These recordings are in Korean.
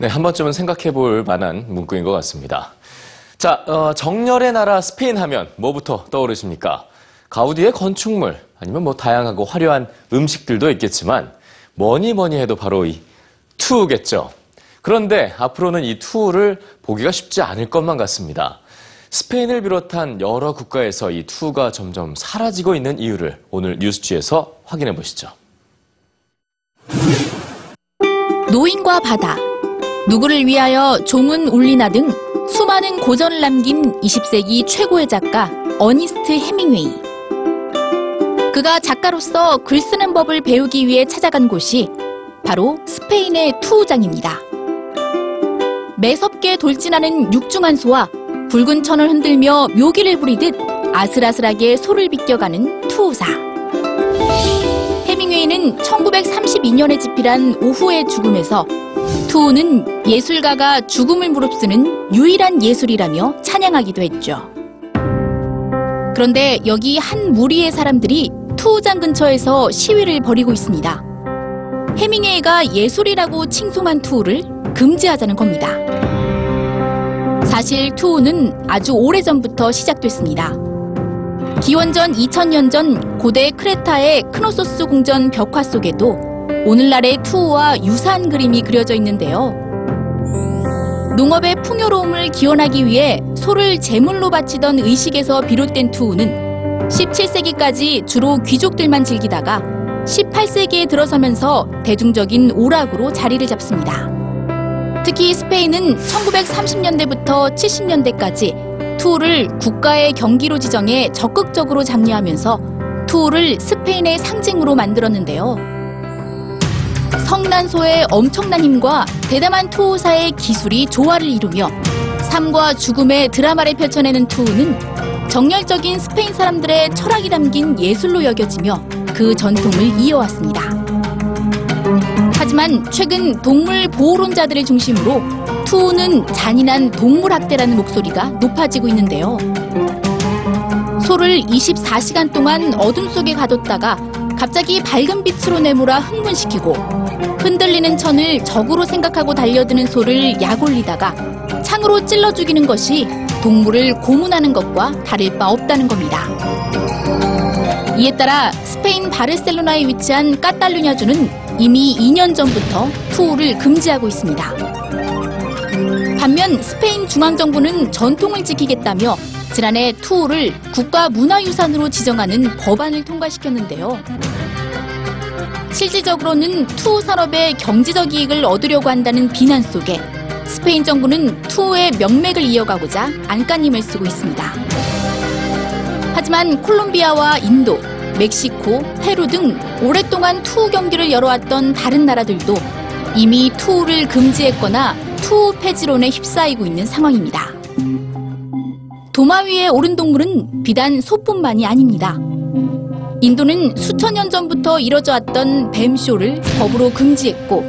네, 한 번쯤은 생각해 볼 만한 문구인 것 같습니다. 자, 어, 정열의 나라 스페인 하면 뭐부터 떠오르십니까? 가우디의 건축물, 아니면 뭐 다양하고 화려한 음식들도 있겠지만, 뭐니 뭐니 해도 바로 이 투우겠죠. 그런데 앞으로는 이 투우를 보기가 쉽지 않을 것만 같습니다. 스페인을 비롯한 여러 국가에서 이 투우가 점점 사라지고 있는 이유를 오늘 뉴스지에서 확인해 보시죠. 노인과 바다, 누구를 위하여 종은 울리나 등 수많은 고전을 남긴 20세기 최고의 작가 어니스트 해밍웨이. 그가 작가로서 글 쓰는 법을 배우기 위해 찾아간 곳이 바로 스페인의 투우장입니다. 매섭게 돌진하는 육중한 소와 붉은 천을 흔들며 묘기를 부리듯 아슬아슬하게 소를 비껴가는 투우사. 해밍웨이는 1932년에 집필한 오후의 죽음에서 투우는 예술가가 죽음을 무릅쓰는 유일한 예술이라며 찬양하기도 했죠. 그런데 여기 한 무리의 사람들이 투우장 근처에서 시위를 벌이고 있습니다. 해밍웨이가 예술이라고 칭송한 투우를 금지하자는 겁니다. 사실 투우는 아주 오래전부터 시작됐습니다. 기원전 2000년 전 고대 크레타의 크노소스 궁전 벽화 속에도 오늘날의 투우와 유사한 그림이 그려져 있는데요. 농업의 풍요로움을 기원하기 위해 소를 제물로 바치던 의식에서 비롯된 투우는 17세기까지 주로 귀족들만 즐기다가 18세기에 들어서면서 대중적인 오락으로 자리를 잡습니다. 특히 스페인은 1930년대부터 70년대까지 투우를 국가의 경기로 지정해 적극적으로 장려하면서 투우를 스페인의 상징으로 만들었는데요. 성난소의 엄청난 힘과 대담한 투우사의 기술이 조화를 이루며 삶과 죽음의 드라마를 펼쳐내는 투우는 정열적인 스페인 사람들의 철학이 담긴 예술로 여겨지며 그 전통을 이어왔습니다. 하지만 최근 동물 보호론자들을 중심으로 투우는 잔인한 동물 학대라는 목소리가 높아지고 있는데요. 소를 24시간 동안 어둠 속에 가뒀다가 갑자기 밝은 빛으로 내몰아 흥분시키고 흔들리는 천을 적으로 생각하고 달려드는 소를 약올리다가 창으로 찔러 죽이는 것이 동물을 고문하는 것과 다를 바 없다는 겁니다. 이에 따라 스페인 바르셀로나에 위치한 까탈루냐주는 이미 2년 전부터 투우를 금지하고 있습니다. 반면 스페인 중앙정부는 전통을 지키겠다며 지난해 투우를 국가문화유산으로 지정하는 법안을 통과시켰는데요. 실질적으로는 투우 산업의 경제적 이익을 얻으려고 한다는 비난 속에 스페인 정부는 투우의 명맥을 이어가고자 안간힘을 쓰고 있습니다. 하지만 콜롬비아와 인도, 멕시코, 페루 등 오랫동안 투우 경기를 열어왔던 다른 나라들도 이미 투우를 금지했거나 투우 폐지론에 휩싸이고 있는 상황입니다. 도마 위에 오른 동물은 비단 소뿐만이 아닙니다. 인도는 수천 년 전부터 이뤄져 왔던 뱀쇼를 법으로 금지했고,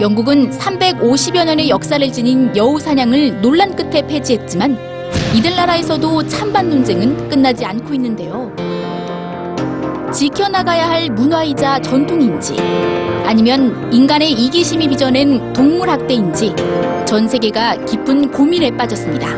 영국은 350여 년의 역사를 지닌 여우 사냥을 논란 끝에 폐지했지만, 이들 나라에서도 찬반 논쟁은 끝나지 않고 있는데요. 지켜나가야 할 문화이자 전통인지, 아니면 인간의 이기심이 빚어낸 동물 학대인지, 전 세계가 깊은 고민에 빠졌습니다.